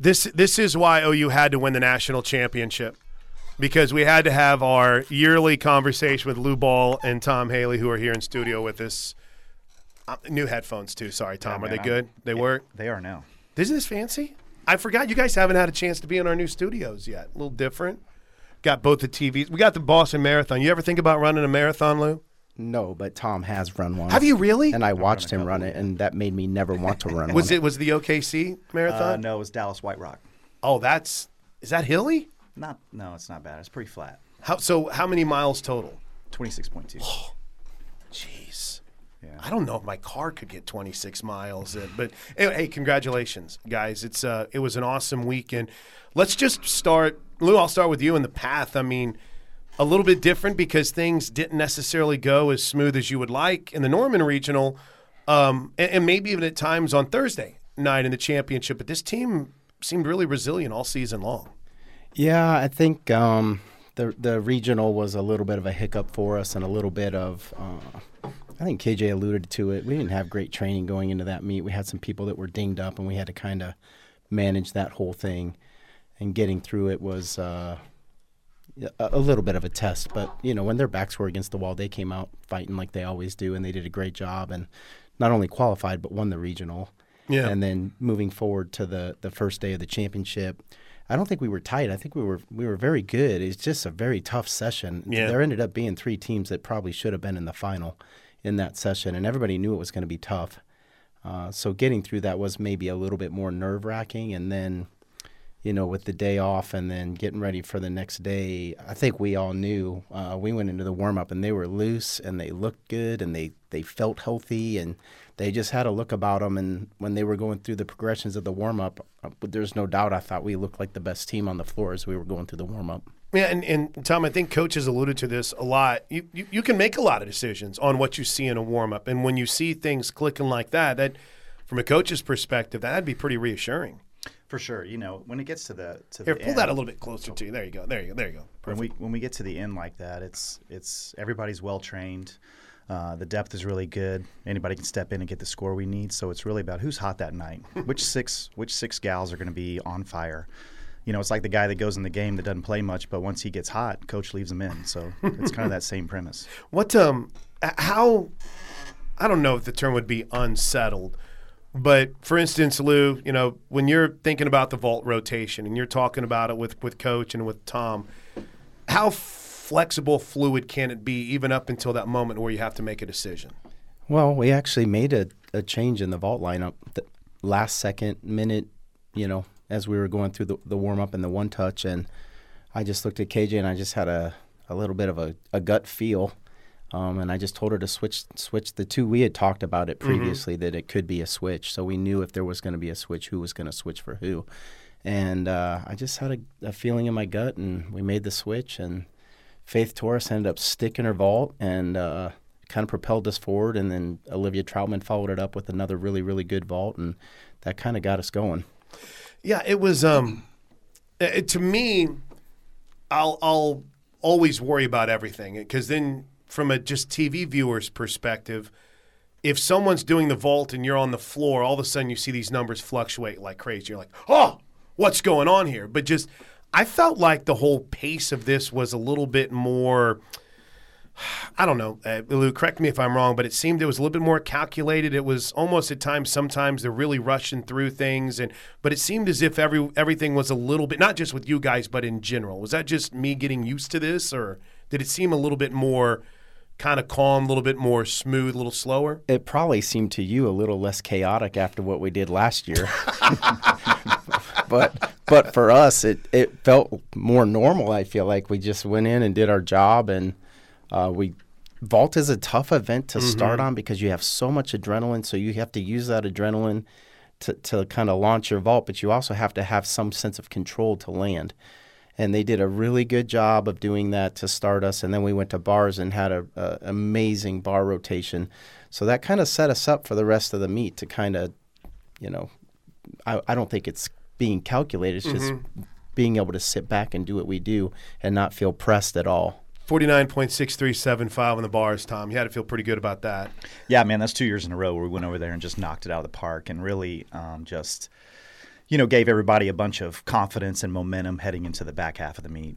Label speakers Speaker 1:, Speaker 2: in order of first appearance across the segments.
Speaker 1: This this is why OU had to win the national championship because we had to have our yearly conversation with Lou Ball and Tom Haley, who are here in studio with us. Uh, new headphones too. Sorry, Tom.
Speaker 2: Yeah,
Speaker 1: are
Speaker 2: man,
Speaker 1: they good? They work.
Speaker 2: They are now.
Speaker 1: Isn't this fancy? I forgot you guys haven't had a chance to be in our new studios yet. A little different. Got both the TVs. We got the Boston Marathon. You ever think about running a marathon, Lou?
Speaker 3: No, but Tom has run one.
Speaker 1: Have you really?
Speaker 3: And I watched him run it, and that made me never want to run
Speaker 1: was
Speaker 3: one.
Speaker 1: it was the OKC marathon?
Speaker 2: Uh, no, it was Dallas White Rock.
Speaker 1: Oh, that's is that hilly?
Speaker 2: Not, no, it's not bad. It's pretty flat.
Speaker 1: How so? How many miles total?
Speaker 2: Twenty six point two.
Speaker 1: Jeez.
Speaker 2: Yeah.
Speaker 1: I don't know if my car could get 26 miles, in, but anyway, hey, congratulations, guys! It's uh, it was an awesome weekend. Let's just start, Lou. I'll start with you in the path. I mean, a little bit different because things didn't necessarily go as smooth as you would like in the Norman Regional, um, and, and maybe even at times on Thursday night in the championship. But this team seemed really resilient all season long.
Speaker 3: Yeah, I think um, the the regional was a little bit of a hiccup for us, and a little bit of. Uh, I think KJ alluded to it. We didn't have great training going into that meet. We had some people that were dinged up, and we had to kind of manage that whole thing. And getting through it was uh, a, a little bit of a test. But you know, when their backs were against the wall, they came out fighting like they always do, and they did a great job. And not only qualified, but won the regional.
Speaker 1: Yeah.
Speaker 3: And then moving forward to the the first day of the championship, I don't think we were tight. I think we were we were very good. It's just a very tough session.
Speaker 1: Yeah.
Speaker 3: There ended up being three teams that probably should have been in the final in that session, and everybody knew it was going to be tough. Uh, so getting through that was maybe a little bit more nerve wracking, and then you know with the day off and then getting ready for the next day, I think we all knew. Uh, we went into the warm up and they were loose and they looked good and they they felt healthy and they just had a look about them. And when they were going through the progressions of the warm up, uh, there's no doubt I thought we looked like the best team on the floor as we were going through the warm up.
Speaker 1: Yeah, and, and Tom, I think coaches alluded to this a lot. You, you you can make a lot of decisions on what you see in a warm up, and when you see things clicking like that, that from a coach's perspective, that'd be pretty reassuring.
Speaker 2: For sure. You know, when it gets to the to
Speaker 1: Here,
Speaker 2: the
Speaker 1: pull
Speaker 2: end,
Speaker 1: that a little bit closer to you. There you go. There you go. There you go.
Speaker 2: when we when we get to the end like that, it's it's everybody's well trained. Uh, the depth is really good. Anybody can step in and get the score we need. So it's really about who's hot that night. which six which six gals are going to be on fire. You know, it's like the guy that goes in the game that doesn't play much, but once he gets hot, coach leaves him in. So it's kind of that same premise.
Speaker 1: What um how I don't know if the term would be unsettled, but for instance, Lou, you know, when you're thinking about the vault rotation and you're talking about it with with coach and with Tom, how flexible, fluid can it be even up until that moment where you have to make a decision?
Speaker 3: Well, we actually made a, a change in the vault lineup the last second minute, you know, as we were going through the, the warm up and the one touch. And I just looked at KJ and I just had a, a little bit of a, a gut feel. Um, and I just told her to switch switch the two. We had talked about it previously that it could be a switch. So we knew if there was going to be a switch, who was going to switch for who. And uh, I just had a, a feeling in my gut, and we made the switch. And Faith Torres ended up sticking her vault and uh, kind of propelled us forward. And then Olivia Troutman followed it up with another really, really good vault, and that kind of got us going.
Speaker 1: Yeah, it was. Um, it, to me, I'll I'll always worry about everything because then, from a just TV viewer's perspective, if someone's doing the vault and you're on the floor, all of a sudden you see these numbers fluctuate like crazy. You're like, oh, what's going on here? But just, I felt like the whole pace of this was a little bit more. I don't know, uh, Lou. Correct me if I'm wrong, but it seemed it was a little bit more calculated. It was almost at times, sometimes they're really rushing through things, and but it seemed as if every everything was a little bit not just with you guys, but in general. Was that just me getting used to this, or did it seem a little bit more kind of calm, a little bit more smooth, a little slower?
Speaker 3: It probably seemed to you a little less chaotic after what we did last year. but but for us, it, it felt more normal. I feel like we just went in and did our job, and uh, we vault is a tough event to start on because you have so much adrenaline. So you have to use that adrenaline to to kind of launch your vault, but you also have to have some sense of control to land. And they did a really good job of doing that to start us. And then we went to bars and had a, a amazing bar rotation. So that kind of set us up for the rest of the meet to kind of, you know, I, I don't think it's being calculated. It's just being able to sit back and do what we do and not feel pressed at all.
Speaker 1: 49.6375 on the bars, Tom. You had to feel pretty good about that.
Speaker 2: Yeah, man, that's two years in a row where we went over there and just knocked it out of the park and really um, just, you know, gave everybody a bunch of confidence and momentum heading into the back half of the meet.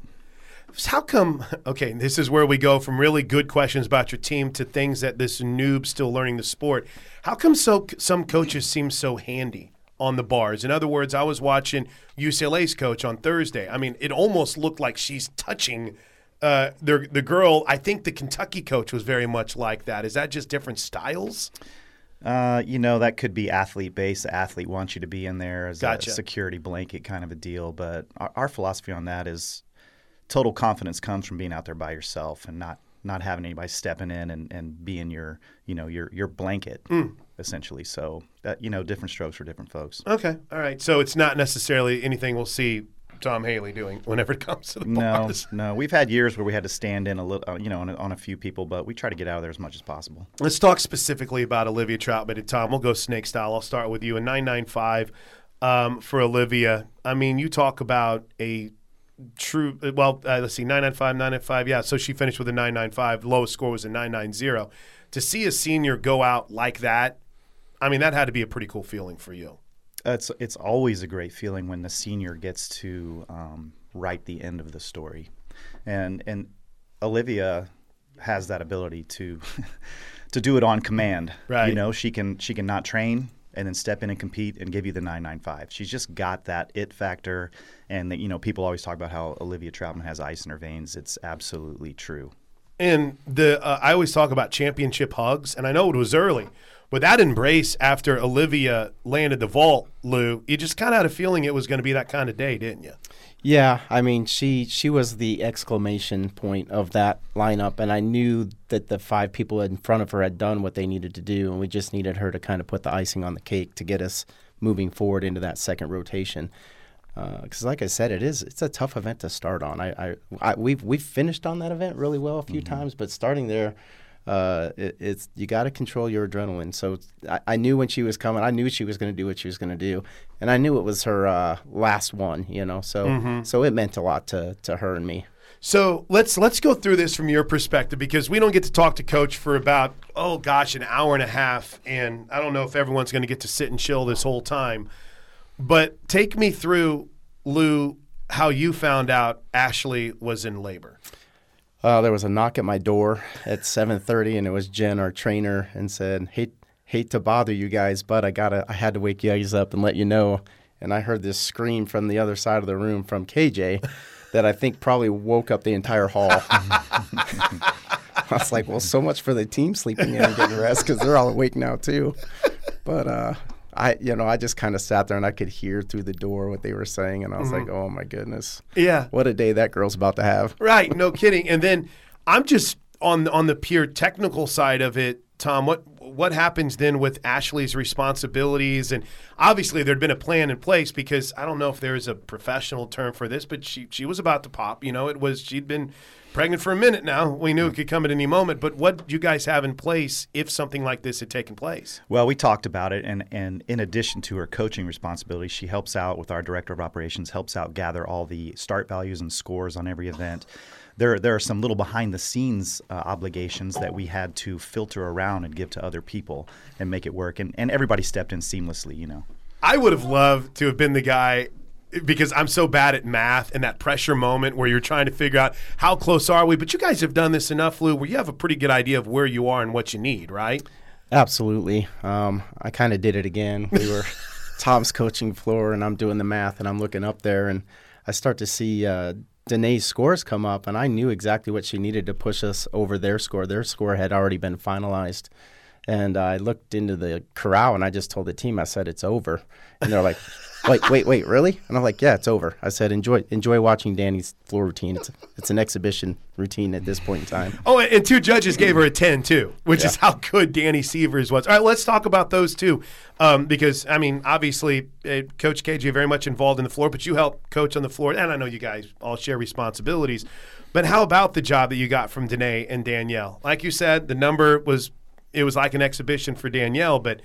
Speaker 1: How come? Okay, this is where we go from really good questions about your team to things that this noob still learning the sport. How come so some coaches seem so handy on the bars? In other words, I was watching UCLA's coach on Thursday. I mean, it almost looked like she's touching uh, the the girl. I think the Kentucky coach was very much like that. Is that just different styles?
Speaker 2: Uh, you know, that could be athlete based. The athlete wants you to be in there as
Speaker 1: Gotcha.
Speaker 2: a security blanket kind of a deal. But our, our philosophy on that is total confidence comes from being out there by yourself and not not having anybody stepping in and, and being your you know your your blanket essentially. So that you know different strokes for different folks.
Speaker 1: Okay, all right. So it's not necessarily anything we'll see Tom Haley doing whenever it comes to the
Speaker 2: No,
Speaker 1: bars.
Speaker 2: no, we've had years where we had to stand in a little, uh, you know, on a, on a few people, but we try to get out of there as much as possible.
Speaker 1: Let's talk specifically about Olivia Troutman and Tom. We'll go snake style. I'll start with you. A 995 um, for Olivia. I mean, you talk about a true, well, uh, let's see, 995, 995. Yeah, so she finished with a 995. Lowest score was a 990. To see a senior go out like that, I mean, that had to be a pretty cool feeling for you.
Speaker 2: It's it's always a great feeling when the senior gets to um, write the end of the story, and and Olivia has that ability to to do it on command.
Speaker 1: Right.
Speaker 2: You know, she can she can not train and then step in and compete and give you the 995. She's just got that it factor, and that you know people always talk about how Olivia Troutman has ice in her veins. It's absolutely true.
Speaker 1: And the uh, I always talk about championship hugs, and I know it was early, but that embrace after Olivia landed the vault, Lou, you just kind of had a feeling it was going to be that kind of day, didn't you?
Speaker 3: Yeah, I mean, she she was the exclamation point of that lineup, and I knew that the five people in front of her had done what they needed to do, and we just needed her to kind of put the icing on the cake to get us moving forward into that second rotation. Uh, because, like I said, it is it's a tough event to start on. I, I, I we've we've finished on that event really well a few mm-hmm. times, but starting there. Uh, it, it's you got to control your adrenaline. So I, I knew when she was coming, I knew she was going to do what she was going to do, and I knew it was her uh, last one. You know, so so it meant a lot to to her and me.
Speaker 1: So let's let's go through this from your perspective because we don't get to talk to coach for about oh gosh an hour and a half, and I don't know if everyone's going to get to sit and chill this whole time. But take me through, Lou, how you found out Ashley was in labor.
Speaker 3: Uh, there was a knock at my door at 7:30, and it was Jen, our trainer, and said, "Hate hate to bother you guys, but I gotta I had to wake you guys up and let you know." And I heard this scream from the other side of the room from KJ that I think probably woke up the entire hall. I was like, "Well, so much for the team sleeping in and getting rest because they're all awake now too." But uh, I, you know, I just kind of sat there and I could hear through the door what they were saying, and I was mm-hmm. like, "Oh my goodness,
Speaker 1: Yeah,
Speaker 3: what a day that girl's about to have."
Speaker 1: Right, no kidding. And then I'm just on on the pure technical side of it, Tom. What what happens then with Ashley's responsibilities? And obviously there'd been a plan in place because I don't know if there's a professional term for this, but she she was about to pop. You know, it was she'd been pregnant for a minute now. We knew it could come at any moment. But what do you guys have in place if something like this had taken place?
Speaker 2: Well, we talked about it, and, and in addition to her coaching responsibilities, she helps out with our director of operations, helps out gather all the start values and scores on every event. There, there are some little behind the scenes uh, obligations that we had to filter around and give to other people and make it work. And, and everybody stepped in seamlessly, you know.
Speaker 1: I would have loved to have been the guy because I'm so bad at math and that pressure moment where you're trying to figure out how close are we. But you guys have done this enough, Lou, where you have a pretty good idea of where you are and what you need, right?
Speaker 3: Absolutely. Um, I kind of did it again. We were Tom's coaching floor, and I'm doing the math, and I'm looking up there, and I start to see uh, Danae's scores come up, and I knew exactly what she needed to push us over their score. Their score had already been finalized. And I looked into the corral, and I just told the team, I said, it's over. And they're like, wait, wait, wait, really? And I'm like, yeah, it's over. I said, enjoy enjoy watching Danny's floor routine. It's, it's an exhibition routine at this point in time.
Speaker 1: Oh, and two judges gave her a 10 too, which is how good Danny Sievers was. All right, let's talk about those two. Um, because, I mean, obviously, uh, Coach KJ very much involved in the floor, but you help coach on the floor. And I know you guys all share responsibilities. But how about the job that you got from Danae and Danielle? Like you said, the number was, it was like an exhibition for Danielle, but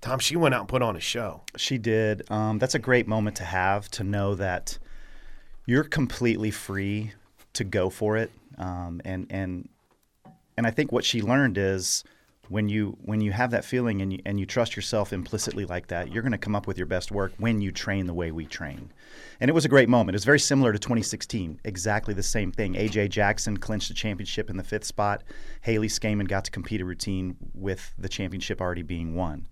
Speaker 1: Tom, she went out and put on a show.
Speaker 2: She did. Um, that's a great moment to have to know that you're completely free to go for it. Um, and and and I think what she learned is when you when you have that feeling and you, and you trust yourself implicitly like that, you're going to come up with your best work when you train the way we train. And it was a great moment. It was very similar to 2016. Exactly the same thing. AJ Jackson clinched the championship in the fifth spot. Haley Scaman got to compete a routine with the championship already being won.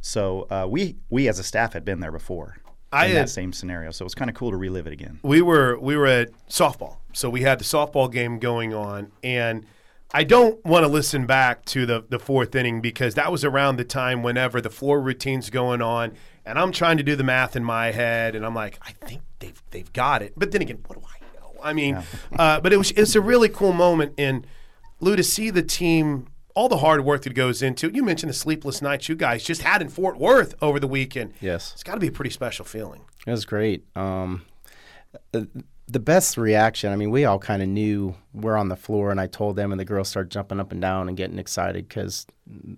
Speaker 2: So uh, we we as a staff had been there before.
Speaker 1: I
Speaker 2: in
Speaker 1: had-
Speaker 2: that same scenario, so it was kind of cool to relive it again.
Speaker 1: we were we were at softball, so we had the softball game going on, and I don't want to listen back to the the fourth inning because that was around the time whenever the floor routine's going on, and I'm trying to do the math in my head, and I'm like, I think they've they've got it, but then again, what do I know? I mean, uh, but it was it's a really cool moment, and Lou to see the team. All the hard work that goes into it. You mentioned the sleepless nights you guys just had in Fort Worth over the weekend.
Speaker 3: Yes.
Speaker 1: It's got to be a pretty special feeling.
Speaker 3: It was great. Um, the, the best reaction, I mean, we all kind of knew we're on the floor, and I told them, and the girls started jumping up and down and getting excited because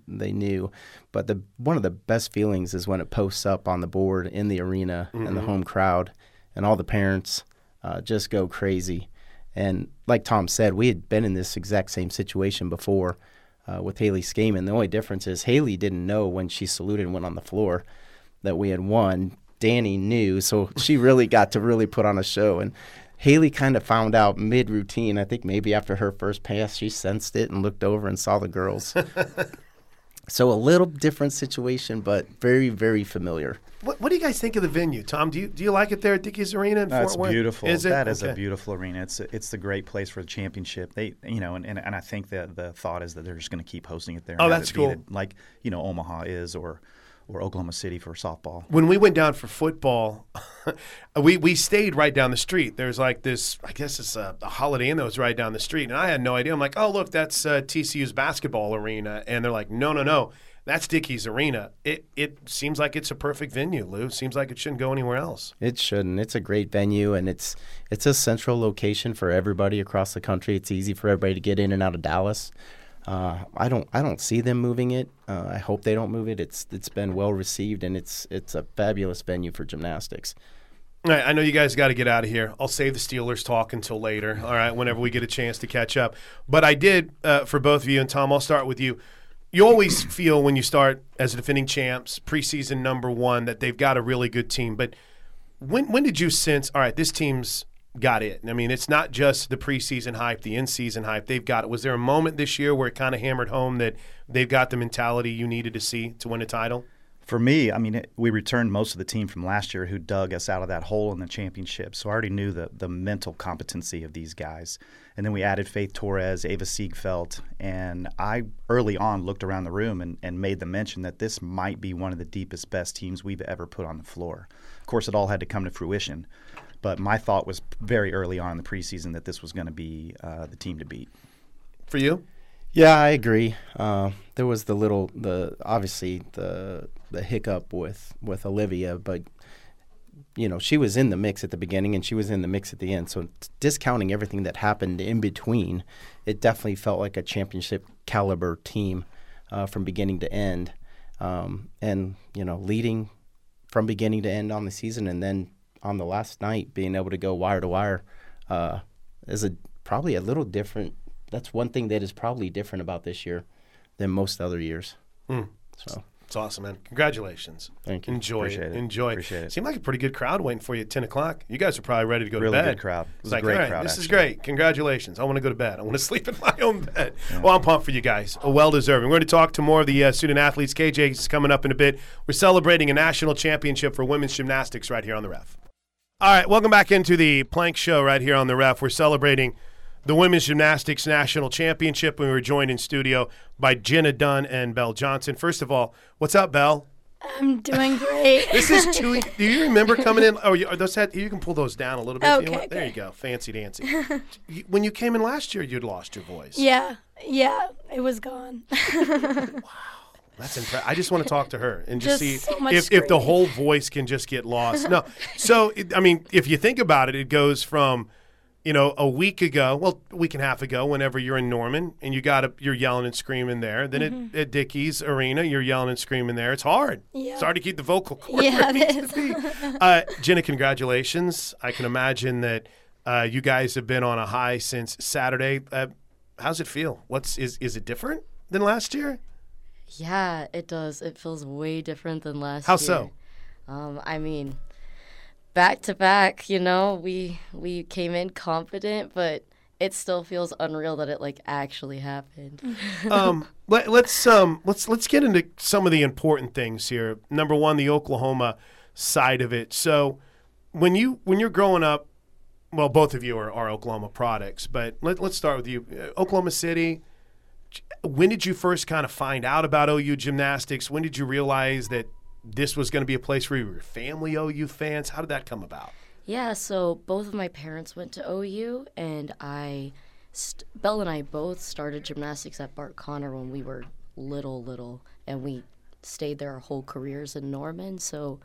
Speaker 3: they knew. But the one of the best feelings is when it posts up on the board in the arena and the home crowd, and all the parents uh, just go crazy. And like Tom said, we had been in this exact same situation before uh, with Haley Scaman. The only difference is Haley didn't know when she saluted and went on the floor that we had won. Danny knew, so she really got to really put on a show. And Haley kind of found out mid routine. I think maybe after her first pass, she sensed it and looked over and saw the girls. so a little different situation, but very, very familiar.
Speaker 1: What, what do you guys think of the venue, Tom? Do you do you like it there at Dickies Arena in
Speaker 2: That's
Speaker 1: Fort Worth?
Speaker 2: beautiful.
Speaker 1: Is it?
Speaker 2: That is
Speaker 1: Okay.
Speaker 2: a beautiful arena. It's it's the great place for the championship. They you know, and, and, and I think that the thought is that they're just going to keep hosting it there.
Speaker 1: Oh, that's
Speaker 2: it
Speaker 1: cool.
Speaker 2: the- like you know Omaha is or or Oklahoma City for softball.
Speaker 1: When we went down for football, we we stayed right down the street. There's like this, I guess it's a, a Holiday Inn that was right down the street, and I had no idea. I'm like, oh look, that's uh, TCU's basketball arena, and they're like, no, no, no, that's Dickies Arena. It it seems like it's a perfect venue, Lou. Seems like it shouldn't go anywhere else.
Speaker 3: It shouldn't. It's a great venue, and it's it's a central location for everybody across the country. It's easy for everybody to get in and out of Dallas. Uh, I don't I don't see them moving it. Uh, I hope they don't move it. It's it's been well received, and it's it's a fabulous venue for gymnastics.
Speaker 1: All right, I know you guys got to get out of here. I'll save the Steelers talk until later. All right, whenever we get a chance to catch up. But I did uh, for both of you, and Tom, I'll start with you. You always feel when you start as defending champs, preseason number one, that they've got a really good team. But when when did you sense? All right, this team's got it. I mean, it's not just the preseason hype, the in-season hype. They've got it. Was there a moment this year where it kind of hammered home that they've got the mentality you needed to see to win a title?
Speaker 2: For me, I mean, it, we returned most of the team from last year who dug us out of that hole in the championship. So I already knew the, the mental competency of these guys. And then we added Faith Torres, Ava Siegfeldt. And I early on looked around the room and, and made the mention that this might be one of the deepest, best teams we've ever put on the floor. Of course, it all had to come to fruition. But my thought was very early on in the preseason that this was going to be uh, the team to beat.
Speaker 1: For you?
Speaker 3: Yeah, I agree. Uh, there was the little, the obviously the the hiccup with with Olivia, but you know she was in the mix at the beginning and she was in the mix at the end. So t- discounting everything that happened in between, it definitely felt like a championship caliber team uh, from beginning to end, um, and you know leading from beginning to end on the season, and then on the last night being able to go wire to wire uh, is a probably a little different. That's one thing that is probably different about this year than most other years. So
Speaker 1: It's awesome, man. Congratulations.
Speaker 3: Thank you.
Speaker 1: Enjoy it.
Speaker 2: it.
Speaker 1: Enjoy
Speaker 2: Appreciate it.
Speaker 1: Seemed like a pretty good crowd waiting for you at 10 o'clock. You guys are probably ready to go
Speaker 2: Really
Speaker 1: to bed.
Speaker 2: good crowd. It was a
Speaker 1: like,
Speaker 2: great
Speaker 1: right,
Speaker 2: crowd,
Speaker 1: this is great. Congratulations. I want to go to bed. I want to sleep in my own bed. Well, I'm pumped for you guys. Well deserving. We're going to talk to more of the uh, student athletes. KJ is coming up in a bit. We're celebrating a national championship for women's gymnastics right here on the ref. All right, welcome back into the Plank Show right here on the ref. We're celebrating the Women's Gymnastics National Championship. We were joined in studio by Jenna Dunn and Bell Johnson. First of all, what's up, Bell?
Speaker 4: I'm doing great.
Speaker 1: This is two. do you remember coming in? Oh, you, are those had, you can pull those down a little bit. if you
Speaker 4: Okay.
Speaker 1: There you go. Fancy dancy. When you came in last year, you'd lost your voice.
Speaker 4: yeah, yeah, it was gone.
Speaker 1: That's impressive. I just want to talk to her and just,
Speaker 4: Just
Speaker 1: see
Speaker 4: so
Speaker 1: if, if the whole voice can just get lost. No. So, it, I mean, if you think about it, it goes from, you know, a week ago, well, a week and a half ago, whenever you're in Norman and you got a, you're yelling and screaming there. Then at, at Dickies Arena, you're yelling and screaming there. It's hard.
Speaker 4: Mm-hmm. Yeah.
Speaker 1: It's hard to keep the vocal cord
Speaker 4: Yeah,
Speaker 1: where it
Speaker 4: it
Speaker 1: needs to be. Uh, Jenna, congratulations. I can imagine that uh, you guys have been on a high since Saturday. Uh, how's it feel? What's is is it different than last year?
Speaker 5: Yeah, it does. It feels way different than last
Speaker 1: How
Speaker 5: year.
Speaker 1: so?
Speaker 5: Um, I mean, back to back, you know, we we came in confident, but it still feels unreal that it like actually happened.
Speaker 1: um, let, let's um, let's let's get into some of the important things here. Number one, the Oklahoma side of it. So, when you when you're growing up, well, both of you are, are Oklahoma products, but let, let's start with you, Uh, Oklahoma City. When did you first kind of find out about OU gymnastics? When did you realize that this was going to be a place where your family OU fans? How did that come about?
Speaker 5: Yeah, so both of my parents went to OU, and I, st- Bell and I both started gymnastics at Bart Conner when we were little, little, and we stayed there our whole careers in Norman. So,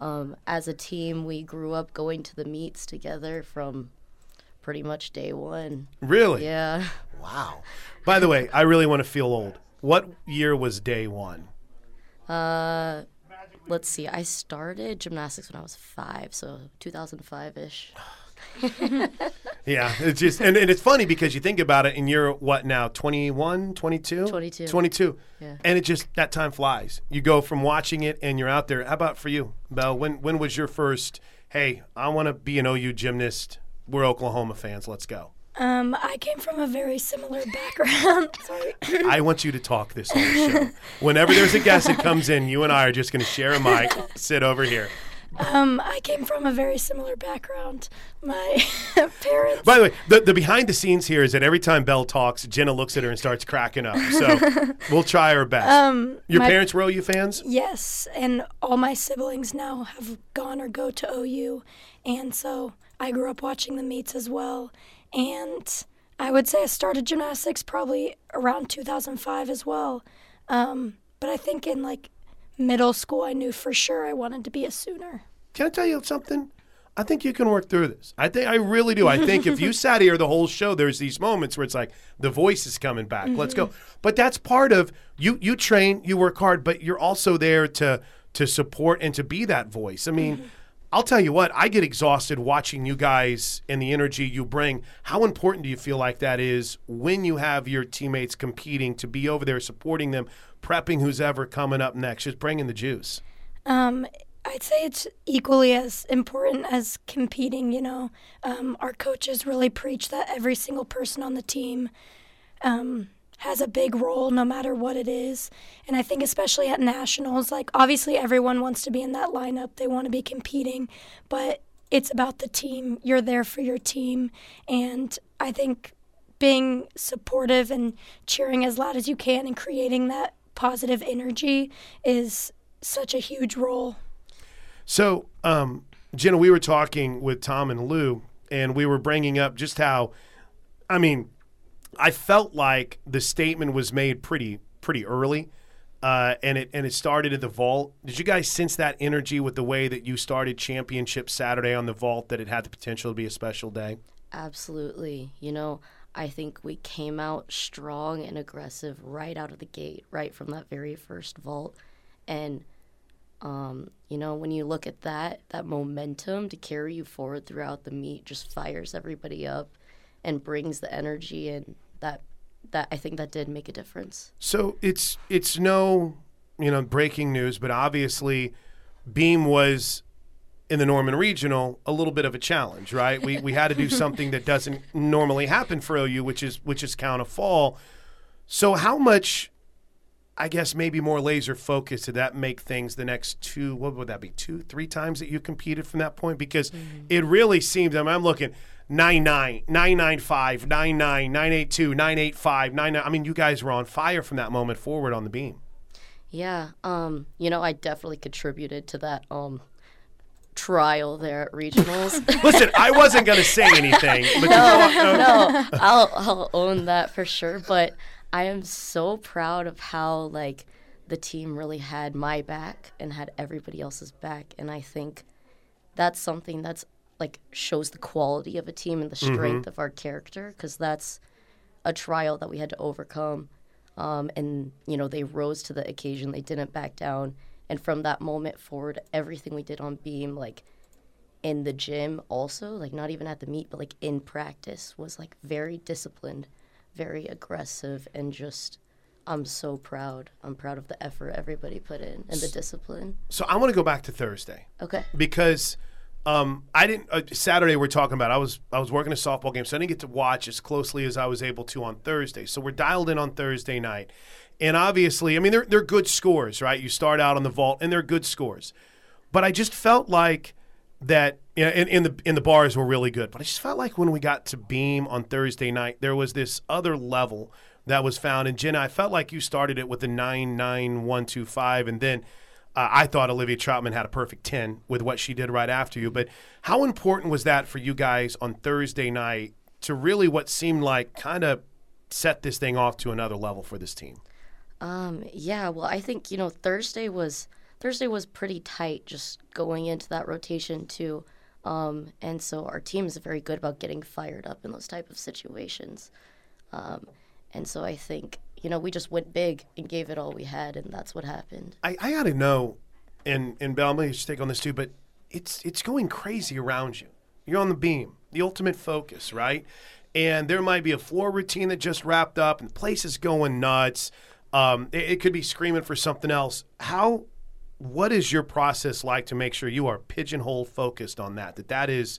Speaker 5: um, as a team, we grew up going to the meets together from pretty much day one.
Speaker 1: Really?
Speaker 5: Yeah.
Speaker 1: Wow. By the way, I really want to feel old. What year was day one?
Speaker 5: Uh, let's see. I started gymnastics when I was five, so 2005 ish.
Speaker 1: Yeah, it's just and, and it's funny because you think about it and you're what now 21, 22?
Speaker 5: 22.
Speaker 1: 22.
Speaker 5: Yeah.
Speaker 1: And it just that time flies. You go from watching it and you're out there. How about for you, Bell? When when was your first, "Hey, I want to be an OU gymnast. We're Oklahoma fans. Let's go."
Speaker 4: Um, I came from a very similar background. Sorry.
Speaker 1: I want you to talk this whole show. Whenever there's a guest that comes in, you and I are just going to share a mic, sit over here.
Speaker 4: Um, I came from a very similar background. My parents.
Speaker 1: By the way, the, the behind the scenes here is that every time Bell talks, Jenna looks at her and starts cracking up. So we'll try our best.
Speaker 4: Um,
Speaker 1: Your
Speaker 4: my-
Speaker 1: parents were OU fans?
Speaker 4: Yes, and all my siblings now have gone or go to OU, and so I grew up watching the meets as well. And I would say I started gymnastics probably around 2005 as well. Um, but I think in like middle school, I knew for sure I wanted to be a Sooner.
Speaker 1: Can I tell you something? I think you can work through this. I think I really do. I think if you sat here the whole show, there's these moments where it's like the voice is coming back. Let's go. But that's part of you. You train, you work hard, but you're also there to to support and to be that voice. I mean, I'll tell you what. I get exhausted watching you guys and the energy you bring. How important do you feel like that is when you have your teammates competing to be over there supporting them, prepping who's ever coming up next, just bringing the juice.
Speaker 4: Um, I'd say it's equally as important as competing. You know, um, our coaches really preach that every single person on the team um, has a big role, no matter what it is. And I think, especially at nationals, like obviously everyone wants to be in that lineup, they want to be competing, but it's about the team. You're there for your team, and I think being supportive and cheering as loud as you can and creating that positive energy is such a huge role.
Speaker 1: So, um, Jenna, we were talking with Tom and Lou, and we were bringing up just how, I mean, I felt like the statement was made pretty pretty early, uh, and it and it started at the vault. Did you guys sense that energy with the way that you started Championship Saturday on the vault? That it had the potential to be a special day.
Speaker 5: Absolutely. You know, I think we came out strong and aggressive right out of the gate, right from that very first vault. And, um, you know, when you look at that, that momentum to carry you forward throughout the meet just fires everybody up and brings the energy and that that I think that did make a difference.
Speaker 1: So it's it's no you know breaking news, but obviously Beam was in the Norman Regional a little bit of a challenge, right? We we had to do something that doesn't normally happen for OU, which is which is count a fall. So how much I guess maybe more laser focused did that make things the next two what would that be two three times that you competed from that point because mm-hmm. it really seemed I mean, I'm looking 99 995 99 982 985 99 I mean you guys were on fire from that moment forward on the beam
Speaker 5: Yeah, um, you know, I definitely contributed to that um trial there at regionals.
Speaker 1: listen I wasn't going to say anything but
Speaker 5: no, I'll I'll own that for sure. But I am so proud of how like the team really had my back and had everybody else's back, and I think that's something that's like shows the quality of a team and the strength of our character because that's a trial that we had to overcome. Um, and you know they rose to the occasion. They didn't back down, and from that moment forward, everything we did on beam, like in the gym also like not even at the meet but like in practice was like very disciplined very aggressive and just I'm so proud. I'm proud of the effort everybody put in and the discipline.
Speaker 1: So I want to go back to Thursday
Speaker 5: Okay.
Speaker 1: because um, I didn't. Uh, Saturday we're talking about. I was I was working a softball game, so I didn't get to watch as closely as I was able to on Thursday. So we're dialed in on Thursday night, and obviously, I mean they're they're good scores, right? You start out on the vault, and they're good scores, but I just felt like that. You know, in, in the in the bars were really good, but I just felt like when we got to Beam on Thursday night, there was this other level that was found. And Jenna, I felt like you started it with a nine nine one two five, and then uh, I thought Olivia Troutman had a perfect 10 with what she did right after you. But how important was that for you guys on Thursday night to really what seemed like kind of set this thing off to another level for this team?
Speaker 5: Um, yeah, well, I think, you know, Thursday was Thursday was pretty tight just going into that rotation too. Um, and so our team is very good about getting fired up in those type of situations. Um, and so I think, you know, we just went big and gave it all we had, and that's what happened.
Speaker 1: I, I got to know, and and Bell, I'm going to take on this too, but it's it's going crazy around you. You're on the beam, the ultimate focus, right? And there might be a floor routine that just wrapped up, and the place is going nuts. Um, it, it could be screaming for something else. How? What is your process like to make sure you are pigeonhole focused on that? That that is,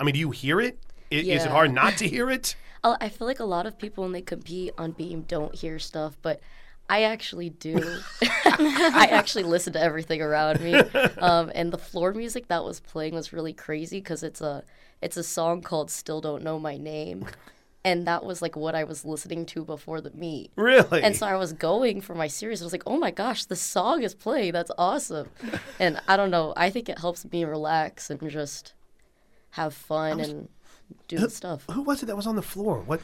Speaker 1: I mean, do you hear it? I- Is it hard not to hear it?
Speaker 5: I feel like a lot of people when they compete on Beam don't hear stuff, but I actually do. I actually listen to everything around me, um, and the floor music that was playing was really crazy because it's a it's a song called "Still Don't Know My Name," and that was like what I was listening to before the meet.
Speaker 1: Really?
Speaker 5: And so I was going for my series. I was like, "Oh my gosh, the song is playing. That's awesome!" And I don't know. I think it helps me relax and just have fun and do the stuff.
Speaker 1: Who was it that was on the floor? What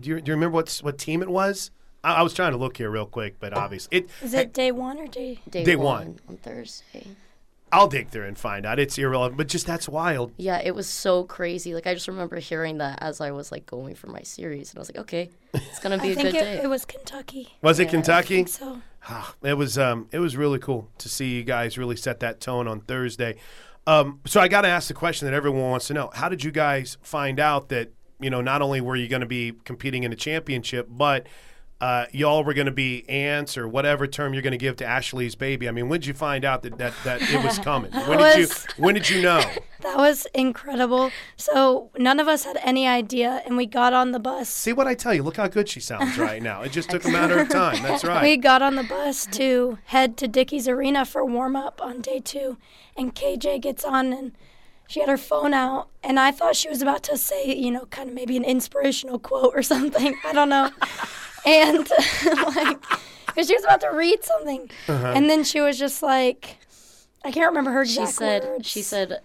Speaker 1: do you, do you remember what what team it was? I, I was trying to look here real quick, but obviously it.
Speaker 4: Is it day one or day?
Speaker 5: Day,
Speaker 1: Day
Speaker 5: one,
Speaker 1: one.
Speaker 5: on Thursday.
Speaker 1: I'll dig through and find out. It's irrelevant, but just that's wild.
Speaker 5: Yeah, it was so crazy. Like I just remember hearing that as I was like going for my series, and I was like, okay, it's gonna be
Speaker 4: I
Speaker 5: a
Speaker 4: think
Speaker 5: good
Speaker 4: it,
Speaker 5: day.
Speaker 4: it was Kentucky.
Speaker 1: Was it
Speaker 4: I
Speaker 1: Kentucky?
Speaker 4: think so.
Speaker 1: Ah, It was um, it was really cool to see you guys really set that tone on Thursday. Um, so I got to ask the question that everyone wants to know: How did you guys find out that you know not only were you going to be competing in a championship, but uh, y'all were going to be aunts or whatever term you're going to give to Ashley's baby? I mean, when did you find out that that, that it was coming? When did you When did you know?
Speaker 4: That was incredible. So none of us had any idea, and we got on the bus.
Speaker 1: See what I tell you? Look how good she sounds right now. It just took a matter of time. That's right.
Speaker 4: We got on the bus to head to Dickies Arena for warm up on day two, and KJ gets on and she had her phone out, and I thought she was about to say, you know, kind of maybe an inspirational quote or something. I don't know. And like, 'cause she was about to read something, uh-huh. and then she was just like, I can't remember her
Speaker 5: she said,
Speaker 4: words.
Speaker 5: she said,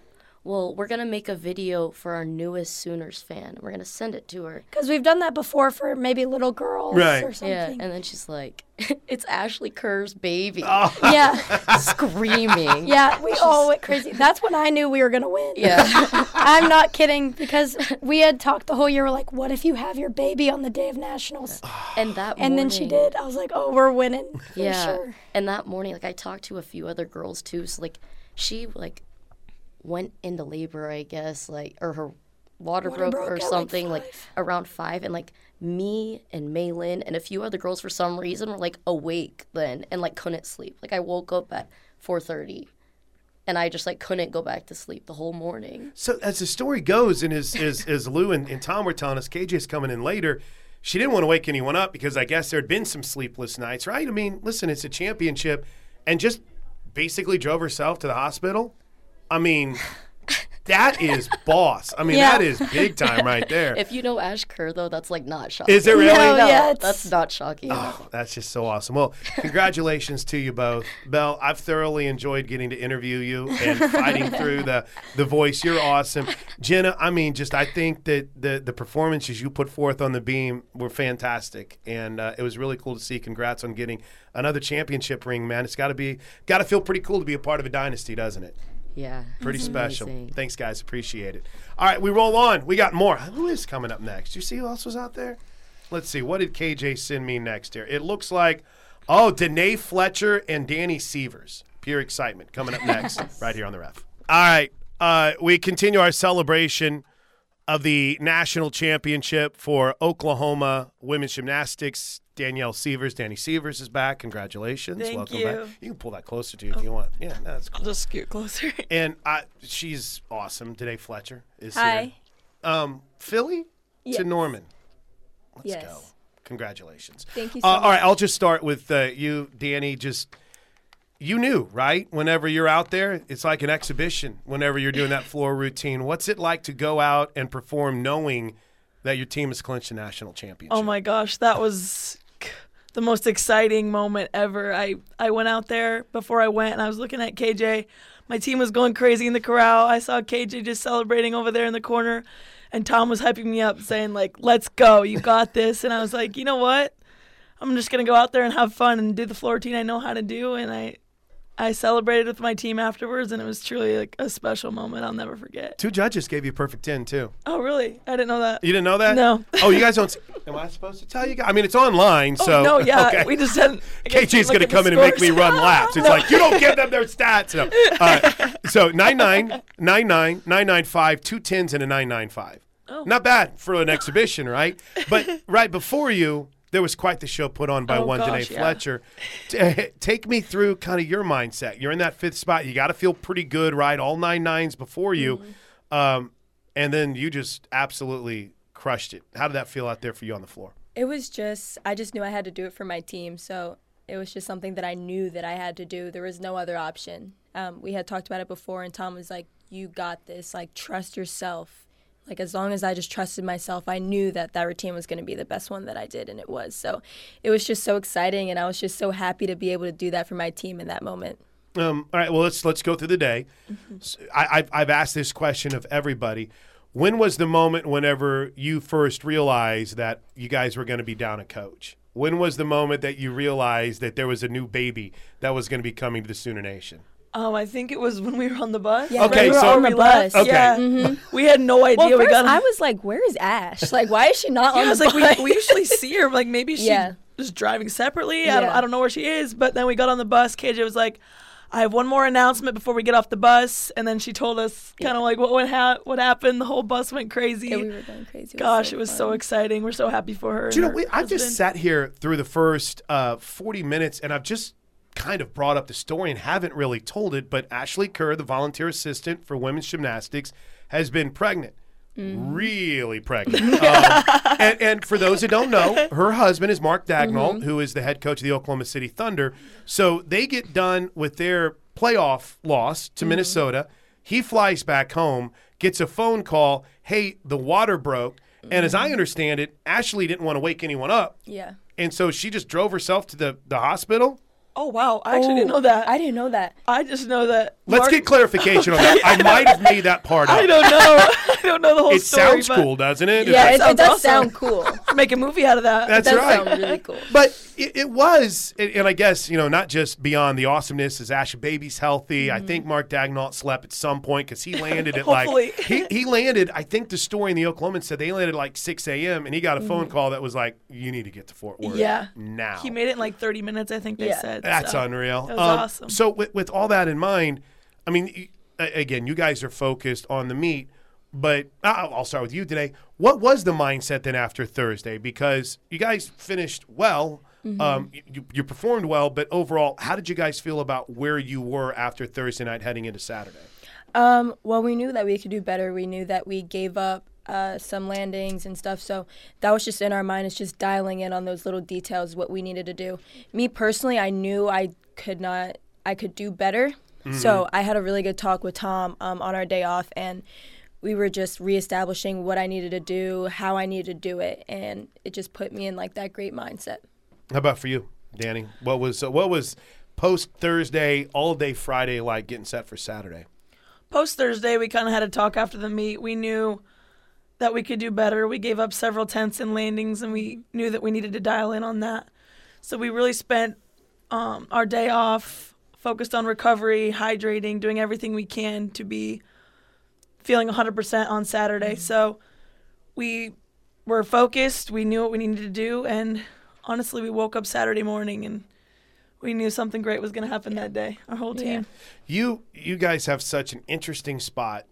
Speaker 5: well, we're gonna make a video for our newest Sooners fan. We're gonna send it to her.
Speaker 4: because we've done that before for maybe little girls
Speaker 1: Right.
Speaker 4: or something.
Speaker 5: Yeah, and then she's like, it's Ashley Kerr's baby,
Speaker 1: Oh.
Speaker 4: yeah,
Speaker 5: screaming.
Speaker 4: yeah, we all went crazy. That's when I knew we were gonna win.
Speaker 5: Yeah.
Speaker 4: I'm not kidding because we had talked the whole year. We're like, what if you have your baby on the day of nationals?
Speaker 5: and that
Speaker 4: And then she did. I was like, oh, we're winning for
Speaker 5: yeah
Speaker 4: sure.
Speaker 5: and that morning like i talked to a few other girls too so like she like went into labor i guess like or her water,
Speaker 4: Water
Speaker 5: broke,
Speaker 4: broke
Speaker 5: or
Speaker 4: at, like,
Speaker 5: something like, around five and like me and Maylin and a few other girls for some reason were like awake then and like couldn't sleep like i woke up at 4.30 and i just like couldn't go back to sleep the whole morning
Speaker 1: So as the story goes, and as as, as Lou and, and Tom were telling us, KJ's coming in later. She didn't want to wake anyone up because I guess there had been some sleepless nights, right? I mean, listen, it's a championship, and just basically drove herself to the hospital. I mean, that is boss. I mean,
Speaker 4: Yeah.
Speaker 1: that is big time right there.
Speaker 5: if you know ash kerr though that's like not shocking
Speaker 1: Is it really?
Speaker 4: No,
Speaker 5: no,
Speaker 4: yeah, it's-
Speaker 5: that's not shocking at all.
Speaker 1: Oh, that's just so awesome. Well, congratulations to you both. Bell, I've thoroughly enjoyed getting to interview you and fighting through the, the voice. You're awesome. Jenna, I mean, just I think that the, the performances you put forth on the beam were fantastic. And uh, it was really cool to see. Congrats on getting another championship ring, man. It's got to be, got to feel pretty cool to be a part of a dynasty, doesn't it?
Speaker 5: Yeah
Speaker 1: Pretty special.
Speaker 5: amazing.
Speaker 1: Thanks, guys. Appreciate it. All right, we roll on. We got more. Who is coming up next? You see who else was out there? Let's see. What did KJ send me next here? It looks like, oh, Danae Fletcher and Danny Sievers. Pure excitement coming up next, right here on the ref. All right. Uh, we continue our celebration of the national championship for Oklahoma women's gymnastics. Danielle Sievers, Danny Sievers is back. Congratulations.
Speaker 6: Thank
Speaker 1: Welcome
Speaker 6: you.
Speaker 1: back. You can pull that closer to you if you want. Yeah, no, that's cool.
Speaker 6: I'll just scoot closer.
Speaker 1: And I, she's awesome. Danae Fletcher is
Speaker 7: Hi.
Speaker 1: here. Um, Philly to Norman. Let's
Speaker 7: Yes.
Speaker 1: go. Congratulations.
Speaker 7: Thank you so
Speaker 1: Uh, all right. I'll just start with uh, you, Danny. Just you knew, right? Whenever you're out there, it's like an exhibition. Whenever you're doing that floor routine, what's it like to go out and perform, knowing that your team has clinched a national championship?
Speaker 6: Oh my gosh, that was the most exciting moment ever. I I went out there before I went and I was looking at KJ. My team was going crazy in the corral. I saw KJ just celebrating over there in the corner and Tom was hyping me up saying like, "Let's go. You got this." And I was like, "You know what? I'm just going to go out there and have fun and do the floor routine I know how to do." And I I celebrated with my team afterwards and it was truly like a special moment I'll never forget.
Speaker 1: Two judges gave you a perfect ten too.
Speaker 6: Oh, really? I didn't know that.
Speaker 1: You didn't know that?
Speaker 6: No.
Speaker 1: Oh, you guys don't. Am I supposed to tell you guys? I mean, it's online, so.
Speaker 6: oh, no, yeah.
Speaker 1: okay.
Speaker 6: We just hadn't I guess we
Speaker 1: KJ's
Speaker 6: looked
Speaker 1: going to come in and make me run laps. It's like, you don't give them their stats. No. Uh, so 99, 99, 995, two tens, and a 995.
Speaker 6: Oh.
Speaker 1: Not bad for an exhibition, right? But right before you, there was quite the show put on by
Speaker 6: Oh,
Speaker 1: one Danae
Speaker 6: yeah.
Speaker 1: Fletcher. T- take me through kind of your mindset. You're in that fifth spot. You got to feel pretty good, right? All nine nines before you.
Speaker 6: Mm-hmm.
Speaker 1: Um, and then you just absolutely crushed it. How did that feel out there for you on the floor?
Speaker 7: It was just, I just knew I had to do it for my team. So it was just something that I knew that I had to do. There was no other option. Um, we had talked about it before, and Tom was like, You got this. Like, trust yourself. Like, as long as I just trusted myself, I knew that that routine was going to be the best one that I did, and it was. So it was just so exciting, and I was just so happy to be able to do that for my team in that moment.
Speaker 1: Um, all right. Well, let's let's go through the day. S- I, I've I've asked this question of everybody. When was the moment whenever you first realized that you guys were going to be down a coach? When was the moment that you realized that there was a new baby that was going to be coming to the Sooner Nation?
Speaker 6: Um, I think it was when we were on the bus.
Speaker 7: Yeah,
Speaker 1: Okay,
Speaker 6: we were
Speaker 1: so-
Speaker 6: on the bus.
Speaker 1: Okay.
Speaker 6: Yeah. We had no idea.
Speaker 7: Well,
Speaker 6: we
Speaker 7: first
Speaker 6: got.
Speaker 7: I was like, "Where is Ash? Like, why is she not
Speaker 6: yeah,
Speaker 7: on
Speaker 6: I was
Speaker 7: the
Speaker 6: like,
Speaker 7: bus?"
Speaker 6: we, we usually see her. Like maybe she's
Speaker 7: Yeah.
Speaker 6: just driving separately. I don't. I don't know where she is. But then we got on the bus. KJ was like, "I have one more announcement before we get off the bus." And then she told us kind of like what went ha- what happened. The whole bus went crazy.
Speaker 7: Yeah, we were going crazy. It was
Speaker 6: Gosh,
Speaker 7: so
Speaker 6: it was so exciting. We're so happy for her.
Speaker 1: Do you know,
Speaker 6: her
Speaker 1: we, I've just sat here through the first uh, 40 minutes and I've just kind of brought up the story and haven't really told it, but Ashley Kerr, the volunteer assistant for women's gymnastics, has been pregnant. Mm-hmm. Really pregnant. um, and, and for those who don't know, her husband is Mark Daigneault, mm-hmm. who is the head coach of the Oklahoma City Thunder. So they get done with their playoff loss to mm-hmm. Minnesota. He flies back home, gets a phone call hey, the water broke. And as I understand it, Ashley didn't want to wake anyone up.
Speaker 7: Yeah.
Speaker 1: And so she just drove herself to the, the hospital.
Speaker 6: Oh wow! I actually didn't
Speaker 7: Oh,
Speaker 6: know that.
Speaker 7: I didn't know that.
Speaker 6: I just know that.
Speaker 1: Let's
Speaker 6: Mark-
Speaker 1: get clarification on that. I might have made that part up.
Speaker 6: I don't know. I don't know the whole story.
Speaker 1: It
Speaker 6: story.
Speaker 1: sounds
Speaker 6: but
Speaker 1: cool, doesn't it?
Speaker 7: Yeah, it, it
Speaker 6: sounds
Speaker 7: does
Speaker 6: awesome.
Speaker 7: sound cool.
Speaker 6: Make a movie out of that.
Speaker 1: That's
Speaker 7: It does
Speaker 1: right.
Speaker 7: sound really cool.
Speaker 1: But it, it was, and and I guess you know, not just beyond the awesomeness is Asha Baby's healthy. I think mm-hmm. Mark Daigneault slept at some point because he landed at like he, he landed. I think the story in the Oklahoman said they landed at like six a.m. and he got a phone mm-hmm. call that was like, "You need to get to Fort Worth,
Speaker 6: Yeah.
Speaker 1: now."
Speaker 6: He made it in like 30 minutes, I think they
Speaker 7: Yeah.
Speaker 6: said.
Speaker 1: That's
Speaker 6: so.
Speaker 1: unreal. Um,
Speaker 6: awesome.
Speaker 1: So with, with all that in mind, I mean, again, you guys are focused on the meet, but I'll I'll start with you today. What was the mindset then after Thursday? Because you guys finished well.
Speaker 6: Mm-hmm.
Speaker 1: Um, you, you performed well, but overall, how did you guys feel about where you were after Thursday night heading into Saturday?
Speaker 7: Um, well, we knew that we could do better. We knew that we gave up uh, some landings and stuff. So that was just in our mind. It's just dialing in on those little details, what we needed to do. Me personally, I knew I could not, I could do better. So I had a really good talk with Tom um, on our day off, and we were just reestablishing what I needed to do, how I needed to do it, and it just put me in like that great mindset.
Speaker 1: How about for you, Danny? What was uh, what was post Thursday, all day Friday like getting set for Saturday?
Speaker 6: Post Thursday, we kind of had a talk after the meet. We knew that we could do better. We gave up several tenths and landings, and we knew that we needed to dial in on that. So we really spent um, our day off focused on recovery, hydrating, doing everything we can to be feeling 100% on Saturday. So we were focused. We knew what we needed to do, and honestly, we woke up Saturday morning and we knew something great was going to happen that day. Our whole team.
Speaker 1: You you guys have such an interesting spot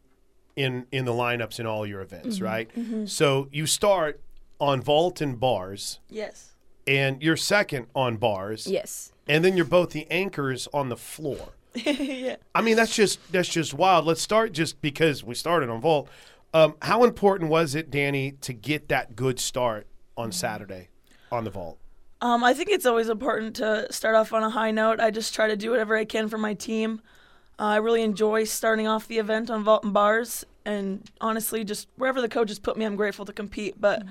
Speaker 1: in in the lineups in all your events, right? So you start on vault and bars,
Speaker 6: Yes.
Speaker 1: and you're second on bars,
Speaker 7: Yes.
Speaker 1: and then you're both the anchors on the floor.
Speaker 6: yeah.
Speaker 1: I mean, that's just that's just wild. Let's start just because we started on vault. Um, how important was it, Danny, to get that good start on Saturday on the vault?
Speaker 6: Um, I think it's always important to start off on a high note. I just try to do whatever I can for my team. Uh, I really enjoy starting off the event on vault and bars, and honestly, just wherever the coaches put me, I'm grateful to compete. But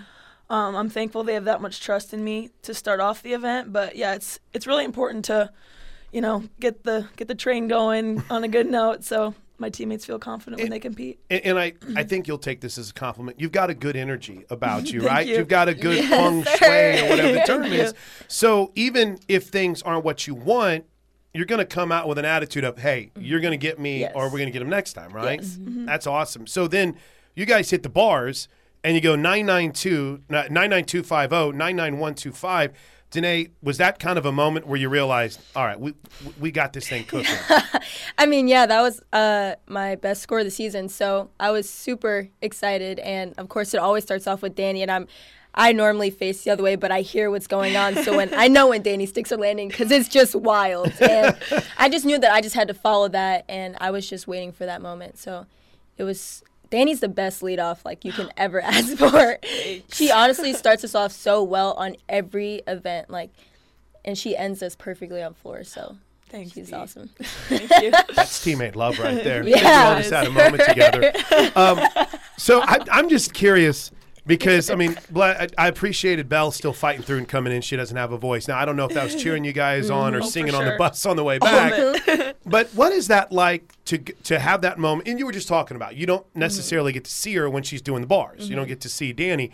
Speaker 6: um, I'm thankful they have that much trust in me to start off the event. But yeah, it's it's really important to, you know, get the get the train going on a good note, so my teammates feel confident when they compete.
Speaker 1: And, and I, I think you'll take this as a compliment. You've got a good energy about you, right?
Speaker 6: you.
Speaker 1: have got a good feng shui or whatever the term is. So even if things aren't what you want, you're going to come out with an attitude of, hey, mm-hmm. you're going to get me
Speaker 7: Yes.
Speaker 1: or we're going to get him next time, right?
Speaker 7: Yes. Mm-hmm. Mm-hmm.
Speaker 1: That's awesome. So then you guys hit the bars and you go 992, 99250, 99125. Danae, was that kind of a moment where you realized, all right, we we got this thing cooking?
Speaker 7: I mean, yeah, that was uh, my best score of the season. So I was super excited, and of course, it always starts off with Danny, and I'm. I normally face the other way, but I hear what's going on. So when I know when Danny sticks are landing, because it's just wild, and I just knew that I just had to follow that, and I was just waiting for that moment. So it was Danny's the best lead off like you can ever ask for. She honestly starts us off so well on every event, like, and she ends us perfectly on floor. So
Speaker 6: Thanks,
Speaker 7: she's
Speaker 6: Dee.
Speaker 7: awesome.
Speaker 6: Thank you.
Speaker 1: That's teammate love right there.
Speaker 7: Yeah.
Speaker 1: You all just had a moment together. Um, so I, I'm just curious because I mean, I, I appreciated Bell still fighting through and coming in. She doesn't have a voice now. I don't know if that was cheering you guys on or
Speaker 6: Oh, for
Speaker 1: singing on the bus on the way back. but what is that like to to have that moment? And you were just talking about you don't necessarily get to see her when she's doing the bars. You don't get to see Danny.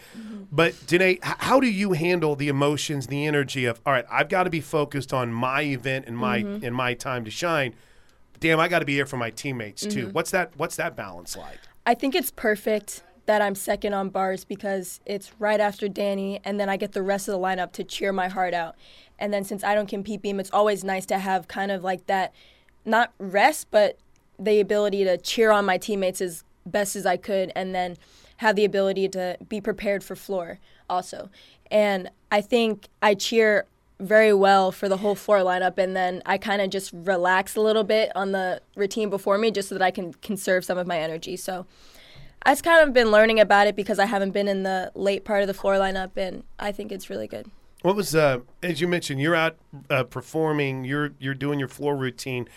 Speaker 1: But Danae, how do you handle the emotions, the energy of all right? I've got to be focused on my event and my and my time to shine. Damn, I got to be here for my teammates too. What's that? What's that balance like?
Speaker 7: I think it's perfect that I'm second on bars because it's right after Danny, and then I get the rest of the lineup to cheer my heart out. And then since I don't compete beam, it's always nice to have kind of like that, not rest, but the ability to cheer on my teammates as best as I could, and then have the ability to be prepared for floor also. And I think I cheer very well for the whole floor lineup, and then I kind of just relax a little bit on the routine before me just so that I can conserve some of my energy. So I've kind of been learning about it because I haven't been in the late part of the floor lineup, and I think it's really good.
Speaker 1: What was uh, as you mentioned, you're out uh, performing, you're you're doing your floor routine,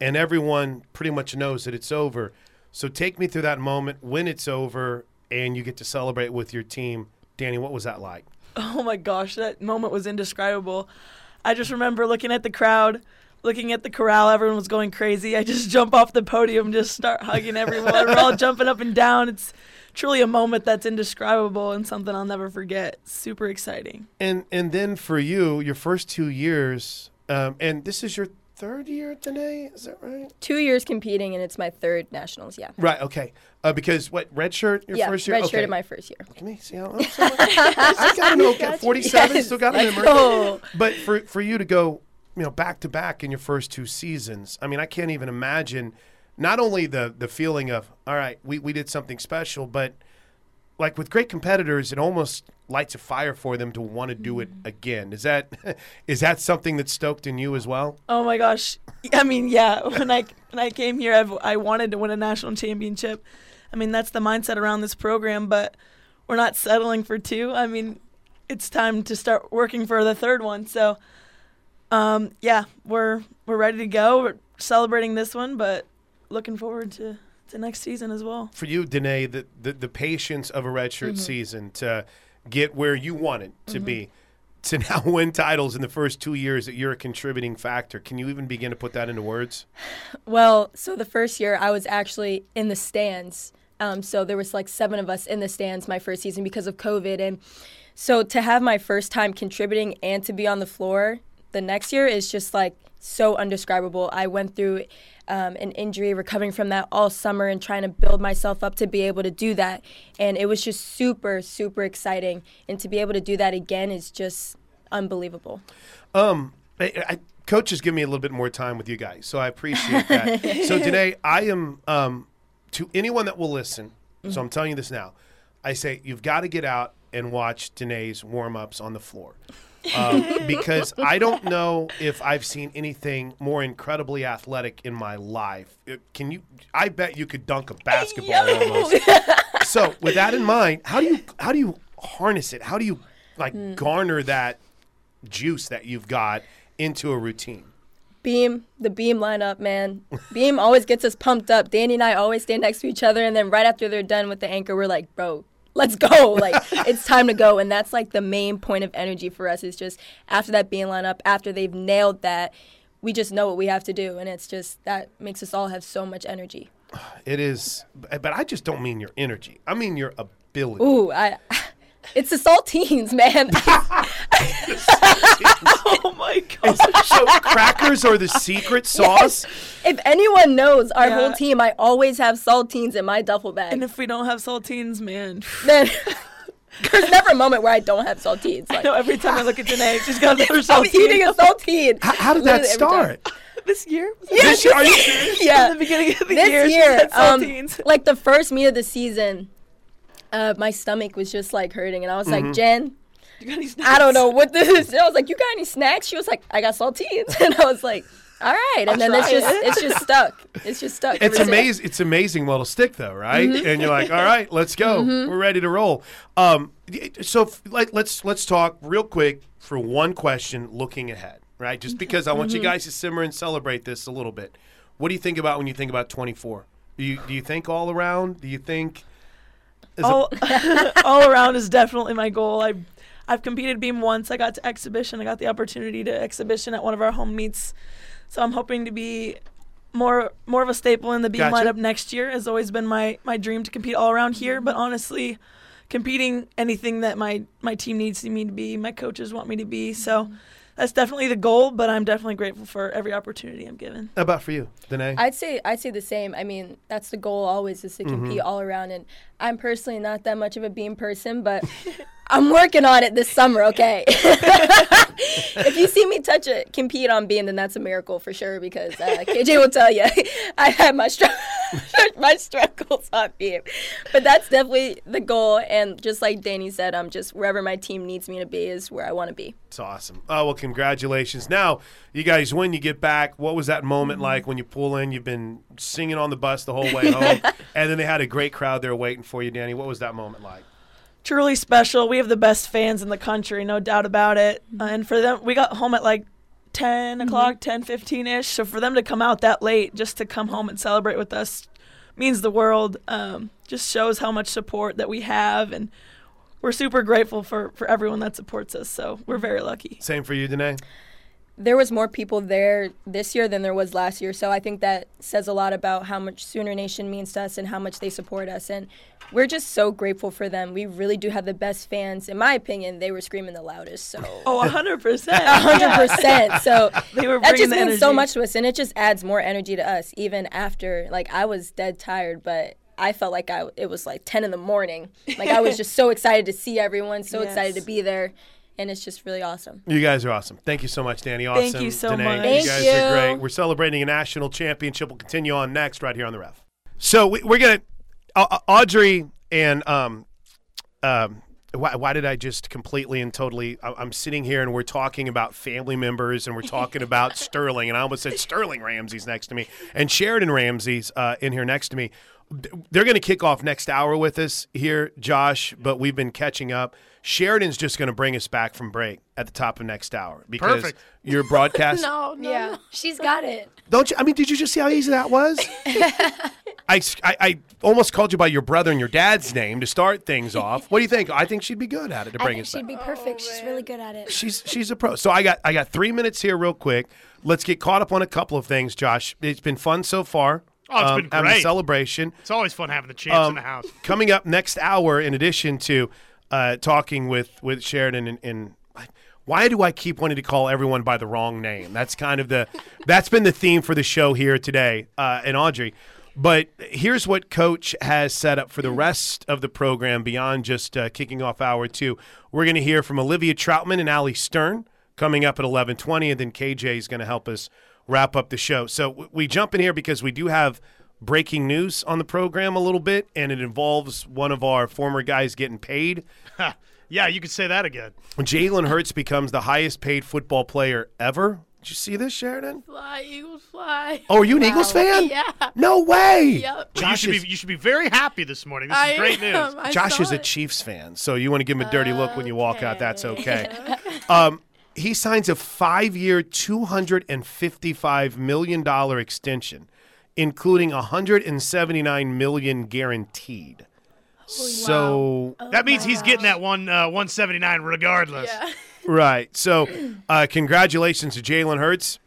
Speaker 1: and everyone pretty much knows that it's over. So take me through that moment when it's over and you get to celebrate with your team. Danny, what was that like?
Speaker 6: Oh my gosh, that moment was indescribable. I just remember looking at the crowd, looking at the corral, everyone was going crazy. I just jump off the podium, just start hugging everyone. We're all jumping up and down. It's truly a moment that's indescribable and something I'll never forget. Super exciting.
Speaker 1: And and then for you, your first two years, um, and this is your third year today, is that right?
Speaker 7: Two years competing, and it's my third nationals. Yeah.
Speaker 1: Right. Okay. Uh, because what red shirt your
Speaker 7: yeah,
Speaker 1: first year?
Speaker 7: red
Speaker 1: okay.
Speaker 7: shirt in my first year.
Speaker 1: Can we see how? I am? I got an okay. Forty-seven. Still got a
Speaker 7: Let's
Speaker 1: memory.
Speaker 7: go.
Speaker 1: But for for you to go, you know, back to back in your first two seasons, I mean, I can't even imagine. Not only the the feeling of all right, we we did something special, but like with great competitors, it almost lights a fire for them to want to do it mm-hmm. again. Is that is that something that's stoked in you as well?
Speaker 6: Oh my gosh. I mean, yeah, when I when I came here, I've, I wanted to win a national championship. I mean, that's the mindset around this program, but we're not settling for two. I mean, it's time to start working for the third one. So, um, yeah, we're we're ready to go. We're celebrating this one, but looking forward to to next season as well.
Speaker 1: For you, Danae, the the, the patience of a redshirt season to get where you wanted to be. To now win titles in the first two years that you're a contributing factor. Can you even begin to put that into words?
Speaker 7: Well, so the first year I was actually in the stands. Um, so there was like seven of us in the stands my first season because of COVID, and so to have my first time contributing and to be on the floor the next year is just like so undescribable. I went through um, an injury, recovering from that all summer, and trying to build myself up to be able to do that, and it was just super, super exciting. And to be able to do that again is just unbelievable.
Speaker 1: Um, I, I, coach has given me a little bit more time with you guys, so I appreciate that. so Danae, I am um, to anyone that will listen, so I'm telling you this now. I say you've got to get out and watch Danae's warm ups on the floor. Um, because I don't know if I've seen anything more incredibly athletic in my life. It- Can you? I bet you could dunk a basketball almost. so, with that in mind, how do you how do you harness it? How do you like garner that juice that you've got into a routine?
Speaker 7: Beam, the beam lineup, man. Beam always gets us pumped up. Danny and I always stand next to each other, and then right after they're done with the anchor, we're like, bro, let's go. Like, it's time to go. And that's like the main point of energy for us is just after that being lined up after they've nailed that, we just know what we have to do. And it's just that makes us all have so much energy.
Speaker 1: It is, but I just don't mean your energy. I mean your ability.
Speaker 7: Ooh, I. It's the saltines, man.
Speaker 6: Oh my god.
Speaker 1: so crackers are the secret sauce.
Speaker 7: if anyone knows our
Speaker 6: Yeah.
Speaker 7: whole team, I always have saltines in my duffel bag.
Speaker 6: And if we don't have saltines, man.
Speaker 7: then there's never a moment where I don't have saltines.
Speaker 6: I know every time I look at Janae, she's got another
Speaker 7: I'm
Speaker 6: saltine.
Speaker 7: eating a saltine.
Speaker 1: How, how did that
Speaker 7: Literally every time.
Speaker 1: start?
Speaker 6: this year.
Speaker 1: This year- are you serious?
Speaker 7: Yeah.
Speaker 6: At the beginning of the
Speaker 7: this
Speaker 6: year,
Speaker 7: year,
Speaker 6: she had
Speaker 7: um, like the first meet of the season, uh, my stomach was just like hurting, and I was
Speaker 1: Mm-hmm.
Speaker 7: like, Jen,
Speaker 6: You got any
Speaker 7: I don't know what this is. And I was like, you got any snacks? She was like, I got saltines, and I was like, all right. And then it's just
Speaker 6: it.
Speaker 7: it's just stuck. It's just stuck.
Speaker 1: It's amazing. It's amazing what'll stick though, right?
Speaker 7: Mm-hmm.
Speaker 1: And you're like, all right, let's go. We're ready to roll. Um, so f- like, let's let's talk real quick for one question, looking ahead, right? Just because I
Speaker 7: Mm-hmm.
Speaker 1: want you guys to simmer and celebrate this a little bit. What do you think about when you think about 24? Do you do you think all around? Do you think? Is a-
Speaker 6: all, all around is definitely my goal. I, I've competed beam once. I got to exhibition. I got the opportunity to exhibition at one of our home meets. So I'm hoping to be more more of a staple in the beam
Speaker 1: Gotcha.
Speaker 6: lineup next year. Has always been my my dream to compete all around here. But honestly, competing anything that my my team needs me to be, my coaches want me to be. So. That's definitely the goal, but I'm definitely grateful for every opportunity I'm given.
Speaker 1: How about for you, Danae?
Speaker 7: I'd say I'd say the same. I mean, that's the goal always is to compete
Speaker 1: Mm-hmm.
Speaker 7: all around. And I'm personally not that much of a beam person, but I'm working on it this summer. Okay. if you see me touch it, compete on beam, then that's a miracle for sure. Because uh, KJ will tell you, I had my str- my struggles on beam, but that's definitely the goal. And just like Danny said, I'm just wherever my team needs me to be is where I want to be.
Speaker 1: It's awesome. Oh well, congratulations! Now you guys when You get back. What was that moment
Speaker 7: Mm-hmm.
Speaker 1: like when you pull in? You've been singing on the bus the whole way home, and then they had a great crowd there waiting for you, Danny. What was that moment like?
Speaker 6: truly special. We have the best fans in the country, no doubt about it. Uh, and for them, we got home at like 10 o'clock, 10, 15 ish. So for them to come out that late just to come home and celebrate with us means the world. Um, just shows how much support that we have. And we're super grateful for, for everyone that supports us. So we're very lucky.
Speaker 1: Same for you, Danae.
Speaker 7: There was more people there this year than there was last year. So I think that says a lot about how much Sooner Nation means to us and how much they support us. And we're just so grateful for them. We really do have the best fans. In my opinion, they were screaming the loudest. So
Speaker 6: Oh, 100%.
Speaker 7: 100%. So
Speaker 6: They were
Speaker 7: that just means so much to us. And it just adds more energy to us, even after, like, I was dead tired, but. I felt like I it was like 10 in the morning. Like I was just so excited to see everyone, so excited to be there, and it's just really awesome.
Speaker 1: You guys are awesome. Thank you so much, Danny. Awesome.
Speaker 6: Thank you so
Speaker 1: Danae.
Speaker 6: much.
Speaker 1: You
Speaker 7: Thank
Speaker 1: guys
Speaker 7: you.
Speaker 1: are great. We're celebrating a national championship. We'll continue on next right here on the ref. So we, we're gonna uh, Audrey and um um. Why, why did I just completely and totally? I- I'm sitting here and we're talking about family members and we're talking about Sterling and I almost said Sterling Ramsey's next to me and Sheridan Ramsey's uh, in here next to me. They're going to kick off next hour with us here, Josh. But we've been catching up. Sheridan's just going to bring us back from break at the top of next hour because
Speaker 8: Perfect.
Speaker 1: your broadcast.
Speaker 5: No, no,
Speaker 4: Yeah, she's got it.
Speaker 1: Don't you? I mean, did you just see how easy that was? I I almost called you by your brother and your dad's name to start things off. What do you think? I think she'd be good at it to
Speaker 4: I
Speaker 1: bring
Speaker 4: think
Speaker 1: us
Speaker 4: she'd
Speaker 1: back.
Speaker 4: be perfect. she's oh, really good at it.
Speaker 1: She's she's a pro. So I got I got three minutes here, real quick. Let's get caught up on a couple of things, Josh. It's been fun so far.
Speaker 8: Oh, it's
Speaker 1: um,
Speaker 8: been
Speaker 1: having a
Speaker 8: great.
Speaker 1: celebration.
Speaker 8: It's always fun having the champs
Speaker 1: Um,
Speaker 8: in the house.
Speaker 1: Coming up next hour, in addition to uh, talking with with Sheridan and, and why do I keep wanting to call everyone by the wrong name? That's kind of the that's been the theme for the show here today, uh, and Audrey. But here's what Coach has set up for the rest of the program beyond just uh, kicking off hour two. We're going to hear from Olivia Trautman and Allie Stern coming up at 11:20, and then KJ is going to help us wrap up the show. So we jump in here because we do have breaking news on the program a little bit, and it involves one of our former guys getting paid.
Speaker 8: Yeah, you could say that again.
Speaker 1: Jalen Hurts becomes the highest paid football player ever. Did you see this, Sheridan?
Speaker 9: Fly, Eagles, fly.
Speaker 1: Oh, are you an Eagles fan?
Speaker 9: Yeah.
Speaker 1: No way.
Speaker 9: Yep.
Speaker 8: you
Speaker 1: Josh
Speaker 8: should
Speaker 1: is,
Speaker 8: be you should be very happy this morning. This is
Speaker 9: I
Speaker 8: great news.
Speaker 9: I
Speaker 1: Josh
Speaker 9: saw
Speaker 1: is a. Chiefs fan, so you want to give him a dirty look when you walk out. That's okay.
Speaker 9: Okay.
Speaker 1: Um, he signs a five-year, two hundred and fifty-five million dollar extension, including 179 million guaranteed. So
Speaker 8: That means he's getting that one uh, 179 regardless.
Speaker 9: Yeah.
Speaker 1: right. So uh, congratulations to Jalen Hurts.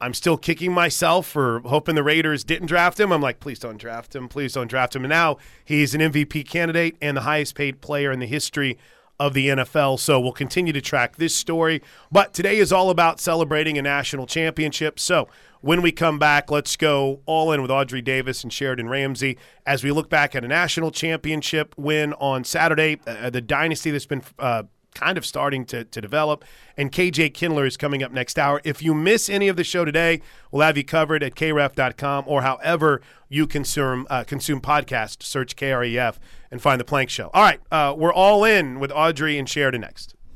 Speaker 1: I'm still kicking myself for hoping the Raiders didn't draft him. I'm like, please don't draft him. Please don't draft him. And now he's an MVP candidate and the highest paid player in the history of the NFL. So we'll continue to track this story. But today is all about celebrating a national championship. So when we come back, let's go all in with Audrey Davis and Sheridan Ramsey as we look back at a national championship win on Saturday, uh, the dynasty that's been. Uh, kind of starting to, to develop. And KJ Kindler is coming up next hour. If you miss any of the show today, we'll have you covered at kref.com or however you consume uh, consume podcast. Search KREF and find the Plank Show. All right, uh, we're all in with Audrey and Sheridan next.